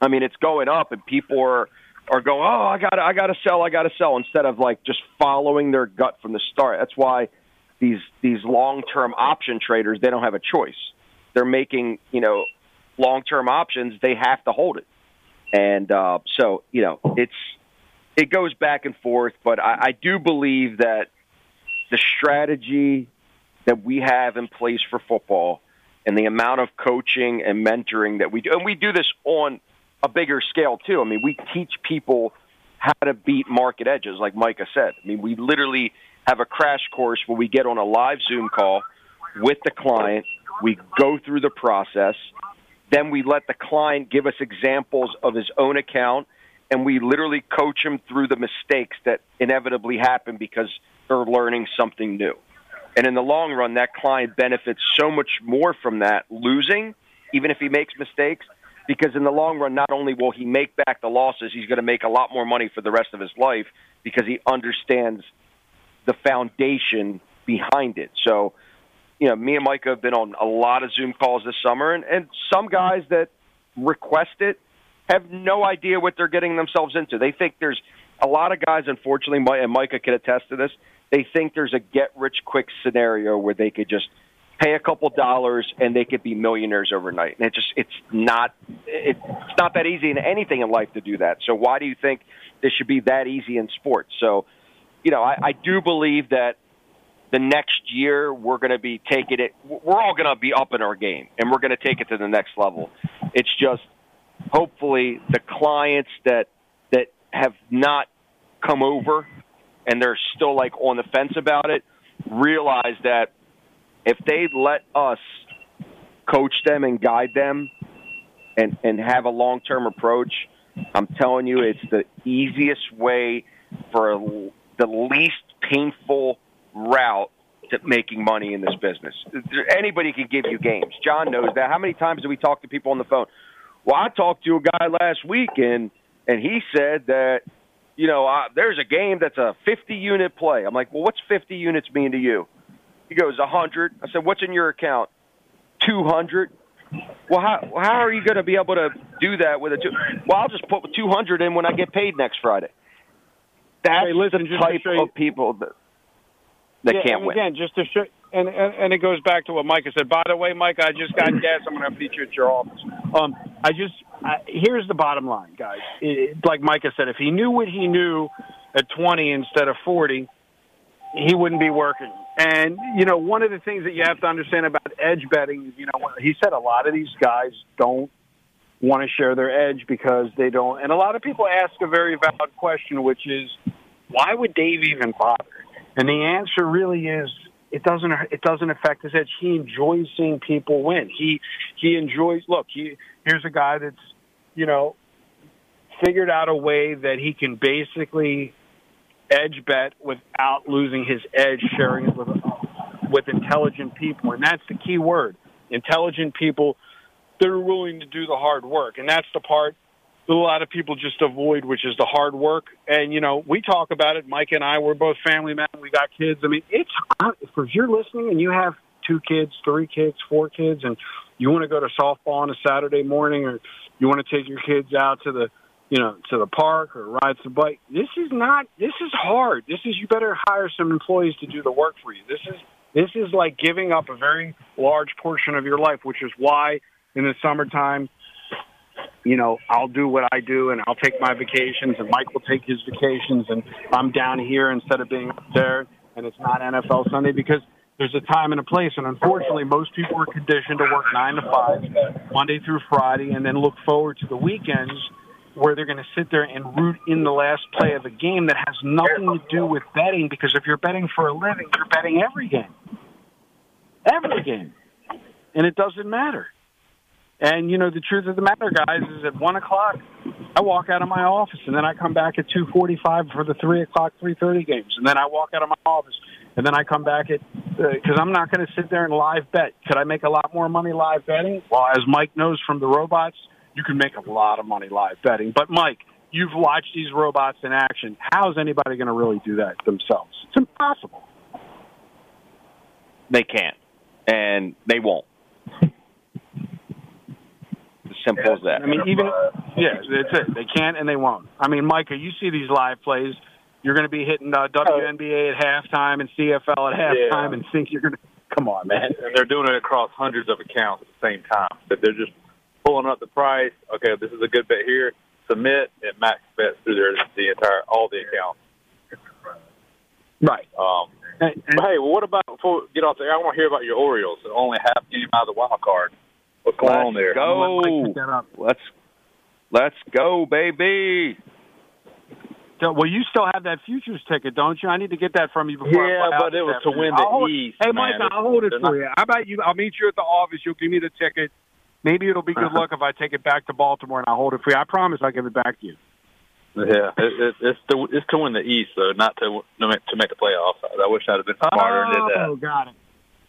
I mean it's going up, and people are are going, oh, I got I got to sell, I got to sell, instead of like just following their gut from the start. That's why these these long term option traders they don't have a choice. They're making you know long term options. They have to hold it, and uh, so you know it's it goes back and forth. But I, I do believe that the strategy that we have in place for football and the amount of coaching and mentoring that we do, and we do this on a bigger scale too. I mean, we teach people how to beat market edges, like Micah said. I mean, we literally have a crash course where we get on a live Zoom call with the client. We go through the process. Then we let the client give us examples of his own account, and we literally coach him through the mistakes that inevitably happen because they're learning something new. And in the long run, that client benefits so much more from that losing, even if he makes mistakes, because in the long run, not only will he make back the losses, he's going to make a lot more money for the rest of his life because he understands the foundation behind it. So, you know, me and Mike have been on a lot of Zoom calls this summer, and, and some guys that request it have no idea what they're getting themselves into. They think there's a lot of guys, unfortunately, and Micah can attest to this. They think there's a get rich quick scenario where they could just pay a couple dollars and they could be millionaires overnight. And it just it's not it's not that easy in anything in life to do that. So why do you think this should be that easy in sports? So you know, I, I do believe that the next year we're going to be taking it. We're all going to be up in our game, and we're going to take it to the next level. It's just hopefully the clients that that have not come over and they're still like on the fence about it realize that if they let us coach them and guide them and and have a long term approach, I'm telling you, it's the easiest way for the least painful route to making money in this business. Anybody can give you games. John knows that. How many times do we talk to people on the phone? Well, I talked to a guy last week and and he said that you know, uh, there's a game that's a 50 unit play. I'm like, well, what's 50 units mean to you? He goes, a 100. I said, what's in your account? 200. Well, how how are you going to be able to do that with a two? Well, I'll just put 200 in when I get paid next Friday. That's Hey, listen, the type you- of people that that yeah, can't win. Again, just to show, and, and and it goes back to what Micah said. By the way, Mike, I just got gas. I'm going to meet you at your office. Um, I just I, here's the bottom line, guys. It, like Micah said, if he knew what he knew at 20 instead of 40, he wouldn't be working. And you know, one of the things that you have to understand about edge betting is, you know, he said a lot of these guys don't want to share their edge because they don't. And a lot of people ask a very valid question, which is, why would Dave even bother? And the answer really is it doesn't it doesn't affect his edge. He enjoys seeing people win. He he enjoys look, he here's a guy that's, you know, figured out a way that he can basically edge bet without losing his edge, sharing it with with intelligent people. And that's the key word. Intelligent people that are willing to do the hard work. And that's the part that a lot of people just avoid, which is the hard work. And, you know, we talk about it. Mike and I, we're both family men. We got kids. I mean, it's, if you're listening and you have two kids, three kids, four kids, and you want to go to softball on a Saturday morning or you want to take your kids out to the, you know, to the park or ride some bike. This is not, this is hard. This is, you better hire some employees to do the work for you. This is, this is like giving up a very large portion of your life, which is why in the summertime, you know, I'll do what I do and I'll take my vacations and Mike will take his vacations and I'm down here instead of being up there and it's not NFL Sunday because there's a time and a place and unfortunately most people are conditioned to work nine to five, Monday through Friday and then look forward to the weekends where they're going to sit there and root in the last play of a game that has nothing to do with betting because if you're betting for a living, you're betting every game. Every game. And it doesn't matter. And you know the truth of the matter, guys, is at one o'clock, I walk out of my office, and then I come back at two forty-five for the three o'clock, three thirty games, and then I walk out of my office, and then I come back at uh, because I'm not going to sit there and live bet. Could I make a lot more money live betting? Well, as Mike knows from the robots, you can make a lot of money live betting. But Mike, you've watched these robots in action. How is anybody going to really do that themselves? It's impossible. They can't, and they won't. as simple as that. I mean, even yeah, that's it. They can't and they won't. I mean, Micah, you see these live plays. You're going to be hitting uh, WNBA at halftime and CFL at halftime, Yeah. and think you're going to. Come on, man. and they're doing it across hundreds of accounts at the same time. That they're just pulling up the price. Okay, this is a good bet here. Submit and max bets through their the entire all the accounts. Right. Um, And, but hey, well, what about before we get off there? I want to hear about your Orioles. They're only half game out of the wild card. What's going on there? Go. Let Mike pick that up. Let's let's go, baby. So, well, you still have that futures ticket, don't you? I need to get that from you before. I Yeah, fly out but it was to win the I'll hold- East, Hey, man. Mike, I'll hold it for not- you. How about you? I'll meet you at the office. You'll give me the ticket. Maybe it'll be good luck if I take it back to Baltimore and I'll hold it for you. I promise I'll give it back to you. Yeah, it, it, it's to it's to win the East though, not to to make, to make the playoffs. I wish I'd have been smarter and did that. Oh, got it.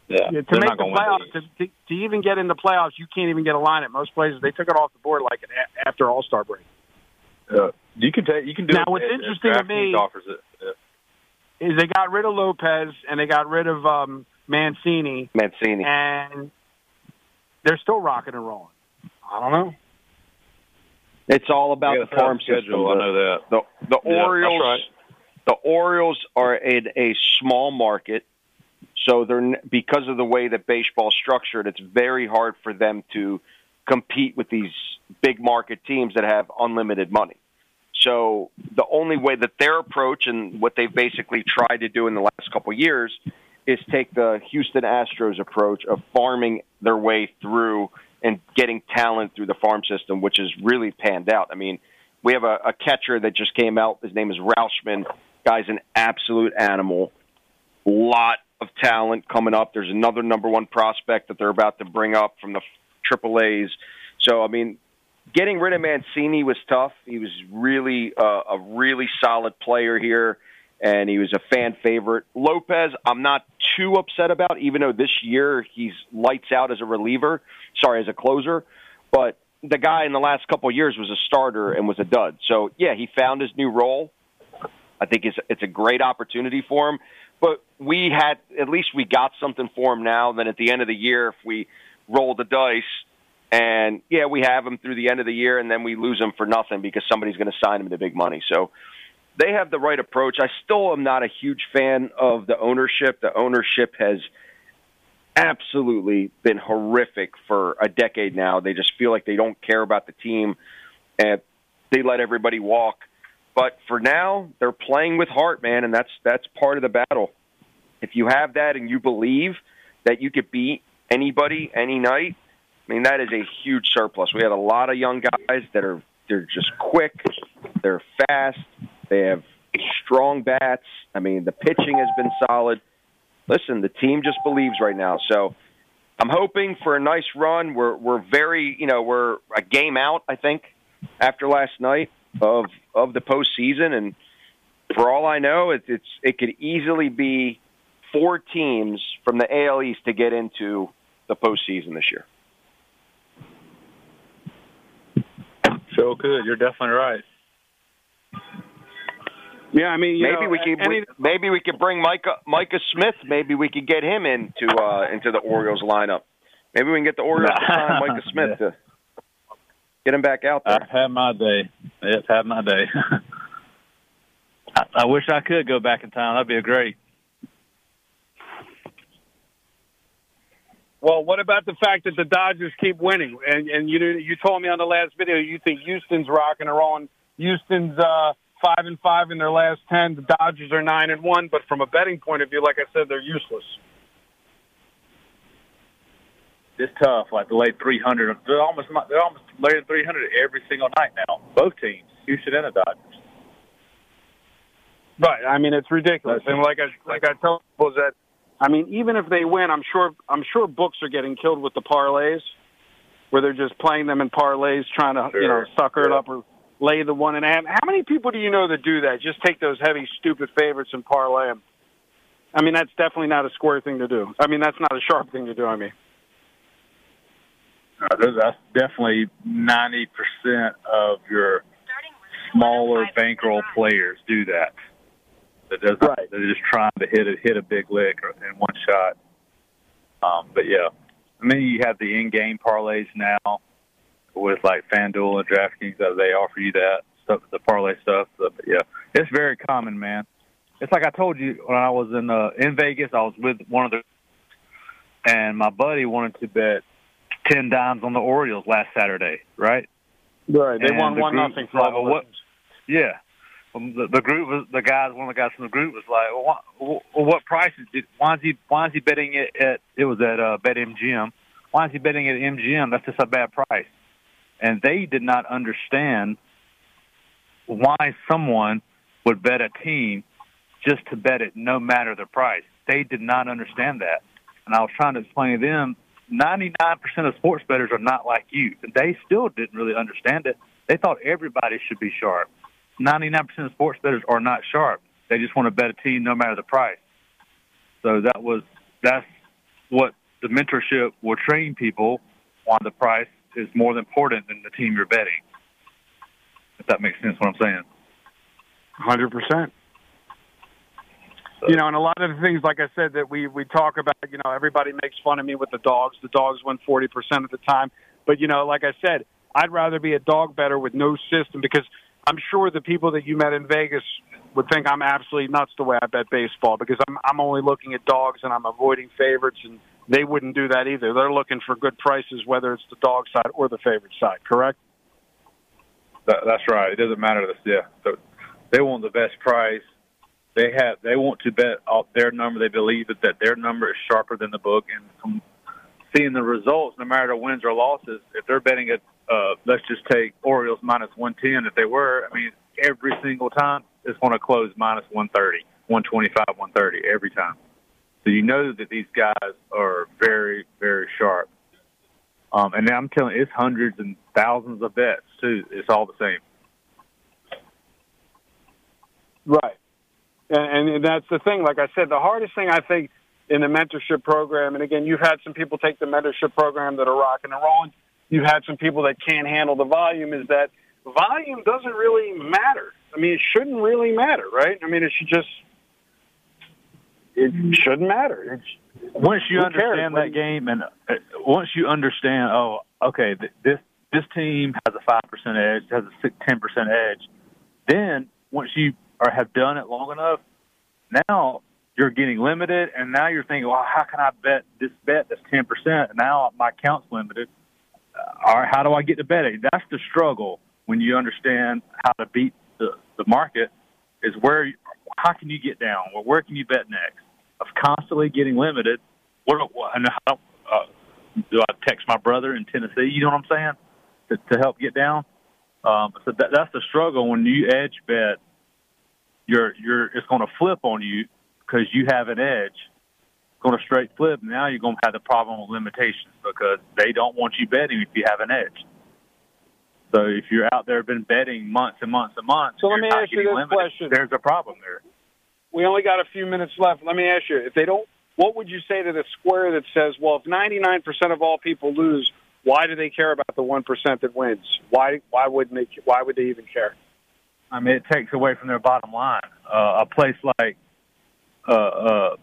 Yeah, Yeah, to make the going to playoffs, win to, to, to even get in the playoffs, you can't even get a line at most places. They took it off the board like a- after All Star break. Yeah. You can take you can do Now, it. what's if- if interesting to me- offers it. Yeah. Is they got rid of Lopez and they got rid of um, Mancini, Mancini. and they're still rocking and rolling. I don't know. It's all about Yeah, the farm schedule. system. I know that. The the Yeah, Orioles. right. The Orioles are in a small market, so they're because of the way that baseball's structured. It's very hard for them to compete with these big market teams that have unlimited money. So the only way that their approach and what they've basically tried to do in the last couple of years is take the Houston Astros approach of farming their way through and getting talent through the farm system, which has really panned out. I mean, we have a, a catcher that just came out. His name is Rutschman. Guy's an absolute animal. Lot of talent coming up. There's another number one prospect that they're about to bring up from the Triple A's. So I mean, getting rid of Mancini was tough. He was really uh, a really solid player here, and he was a fan favorite. Lopez, I'm not too upset about, even though this year he's lights out as a reliever. Sorry, as a closer, but the guy in the last couple of years was a starter and was a dud. So yeah, he found his new role. I think it's it's a great opportunity for him. But we had at least we got something for him now. Then at the end of the year, if we roll the dice and yeah, we have him through the end of the year, and then we lose him for nothing because somebody's going to sign him to big money. So they have the right approach. I still am not a huge fan of the ownership. The ownership has absolutely been horrific for a decade now. They just feel like they don't care about the team and they let everybody walk. But for now, they're playing with heart, man, and that's that's part of the battle. If you have that and you believe that you could beat anybody any night, I mean that is a huge surplus. We have a lot of young guys that are they're just quick, they're fast, they have strong bats. I mean the pitching has been solid. Listen, the team just believes right now. So I'm hoping for a nice run. We're we're very you know we're a game out I think after last night of of the postseason, and for all I know, it's it's it could easily be four teams from the AL East to get into the postseason this year. So good. You're definitely right. Yeah, I mean, maybe know, we could any, maybe we could bring Micah Micah Smith. Maybe we could get him into uh, into the Orioles lineup. Maybe we can get the Orioles to sign Micah Smith yeah. to get him back out there. I've had my day. It's had my day. I, I wish I could go back in time. That'd be great. Well, what about the fact that the Dodgers keep winning? And and you you told me on the last video you think Houston's rocking and rolling. Houston's uh, five and five in their last ten. The Dodgers are nine and one. But from a betting point of view, like I said, they're useless. It's tough. Like the late three hundred. They're almost they're almost laying three hundred every single night now. Both teams, Houston and the Dodgers. Right. I mean, it's ridiculous. And like I like I tell people that I mean, even if they win, I'm sure I'm sure books are getting killed with the parlays, where they're just playing them in parlays, trying to sure. you know sucker it up or lay the one and a half. How many people do you know that do that? Just take those heavy, stupid favorites and parlay them. I mean, that's definitely not a square thing to do. I mean, that's not a sharp thing to do. I mean, uh, that's definitely ninety percent of your smaller bankroll players do that. That doesn't. Right. They're just trying to hit a hit a big lick in one shot. Um, but yeah, I mean, you have the in-game parlays now with like FanDuel and DraftKings. That they offer you that stuff, the parlay stuff. But yeah, it's very common, man. It's like I told you when I was in uh, in Vegas. I was with one of the, and my buddy wanted to bet ten dimes on the Orioles last Saturday, right? Right. They and won the one nothing for the what, Yeah, um, the, the group was the guys. One of the guys from the group was like, "Well, what, what price is Why is he? Why is he betting it at? It was at uh, BetMGM. Why is he betting at MGM? That's just a bad price." And they did not understand why someone would bet a team just to bet it, no matter the price. They did not understand that, and I was trying to explain to them. 99% of sports bettors are not like you. They still didn't really understand it. They thought everybody should be sharp. 99% of sports bettors are not sharp. They just want to bet a team no matter the price. So that was that's what the mentorship will train people on the price is more important than the team you're betting. If that makes sense, what I'm saying. Hundred percent. You know, and a lot of the things, like I said, that we we talk about. You know, everybody makes fun of me with the dogs. The dogs win forty percent of the time, but you know, like I said, I'd rather be a dog better with no system because I'm sure the people that you met in Vegas would think I'm absolutely nuts the way I bet baseball because I'm I'm only looking at dogs and I'm avoiding favorites and they wouldn't do that either. They're looking for good prices whether it's the dog side or the favorite side, correct? That, that's right. It doesn't matter. This, yeah. So they want the best price. They have they want to bet off their number. They believe that, that their number is sharper than the book and from seeing the results, no matter wins or losses, if they're betting at uh, let's just take Orioles minus 110. If they were, I mean, every single time it's going to close minus 130, 125, 130 every time. So you know that these guys are very, very sharp. Um, and I'm telling you, it's hundreds and thousands of bets too. It's all the same. Right. And, and that's the thing. Like I said, the hardest thing I think in the mentorship program, and again, you've had some people take the mentorship program that are rocking and rolling you've had some people that can't handle the volume is that volume doesn't really matter. I mean, it shouldn't really matter, right? I mean, it should just it shouldn't matter. It's, once you understand cares? that game, and uh, once you understand, oh, okay, this this team has a five percent edge, has a ten percent edge. Then once you are have done it long enough, now you're getting limited, and now you're thinking, well, how can I bet this bet that's ten percent? Now my account's limited. Uh, all right, how do I get to betting? That's the struggle when you understand how to beat the the market. Is where how can you get down? Well, where can you bet next? Of constantly getting limited. What do- what- and how uh, do I text my brother in Tennessee? You know what I'm saying? To, to help get down. Um, so that, that's the struggle when you edge bet. You're you're it's going to flip on you because you have an edge. It's going to straight flip. Now you're going to have the problem with limitations because they don't want you betting if you have an edge. So if you're out there been betting months and months and months, So let me ask you this limited, question. There's a problem there. We only got a few minutes left. Let me ask you: if they don't, what would you say to the square that says, "Well, if 99% of all people lose, why do they care about the one percent that wins? Why why wouldn't they? Why would they even care?" I mean, it takes away from their bottom line. Uh, a place like uh, uh,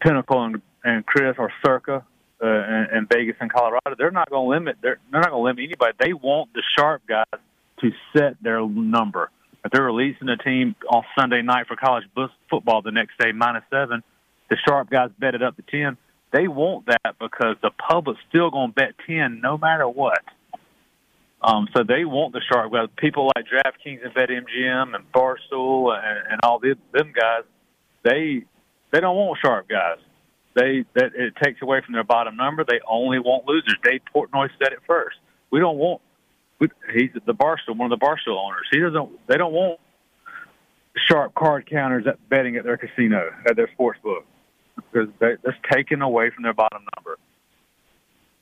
Pinnacle and, and Chris or Circa uh, in, in Vegas and Colorado, they're not going to limit. They're, they're not going to limit anybody. They want the sharp guys to set their number. If they're releasing a team on Sunday night for college football the next day minus seven, the sharp guys bet it up to ten. They want that because the public's still going to bet ten no matter what. Um, so they want the sharp guys. People like DraftKings and BetMGM and Barstool and, and all the, them guys, they they don't want sharp guys. They that it takes away from their bottom number. They only want losers. Dave Portnoy said it first. We don't want. He's the Barstool, one of the Barstool owners. He doesn't. They don't want sharp card counters at betting at their casino at their sports book because they, that's taken away from their bottom number.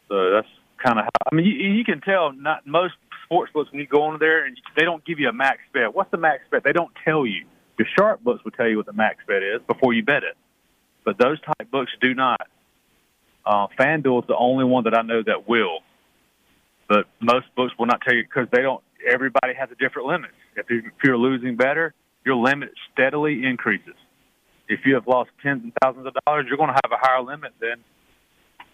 So that's kind of how. I mean, you, you can tell. Not most sports books when you go on there and they don't give you a max bet. What's the max bet? They don't tell you. The sharp books will tell you what the max bet is before you bet it, but those type books do not. Uh, FanDuel is the only one that I know that will, but most books will not tell you because they don't. Everybody has a different limit. If, you, if you're losing better, your limit steadily increases. If you have lost tens and thousands of dollars, you're going to have a higher limit than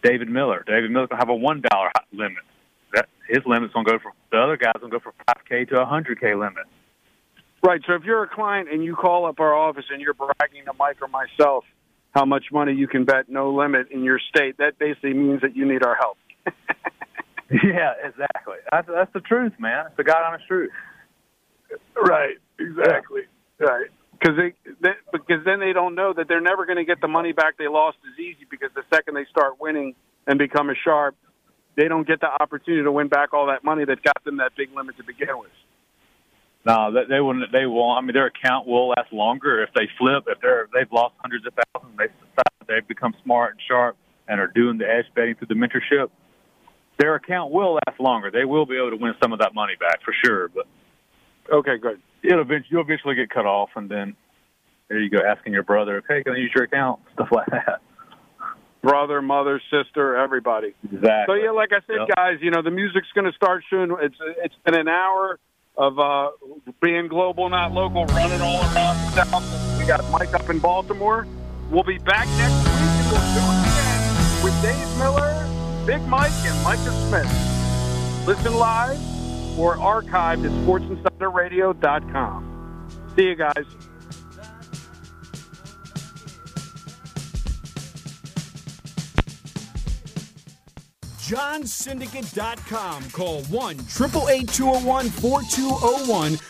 David Miller. David Miller's going to have a one dollar limit. That his limit's going to go for the other guys going to go from five k to a hundred k limit. Right. So if you're a client and you call up our office and you're bragging to Mike or myself how much money you can bet no limit in your state, that basically means that you need our help. yeah, exactly. That's that's the truth, man. It's the god honest truth. Right. Exactly. Right. Because they, they, because then they don't know that they're never going to get the money back they lost as easy because the second they start winning and become a sharp, they don't get the opportunity to win back all that money that got them that big limit to begin with. No, they, they wouldn't. They won't. I mean, their account will last longer if they flip. If they're they've lost hundreds of thousands, they decide they've become smart and sharp and are doing the edge betting through the mentorship. Their account will last longer. They will be able to win some of that money back for sure. But Okay, good. it'll eventually, you'll eventually get cut off, and then there you go, asking your brother, "Okay, can I use your account?" Stuff like that. Brother, mother, sister, everybody. Exactly. So yeah, like I said, Yep. guys, you know the music's going to start soon. It's it's been an hour of uh, being global, not local, running all around the South. We got Mike up in Baltimore. We'll be back next week, and we'll do it again with Dave Miller, Big Mike, and Micah Smith. Listen live or archived at SportsInsiderRadio.com. See you guys. JohnSyndicate.com. Call 1 888 201 4201.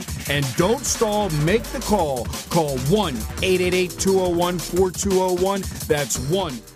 phone and don't stall, make the call. Call 1 888 201 4201. That's 1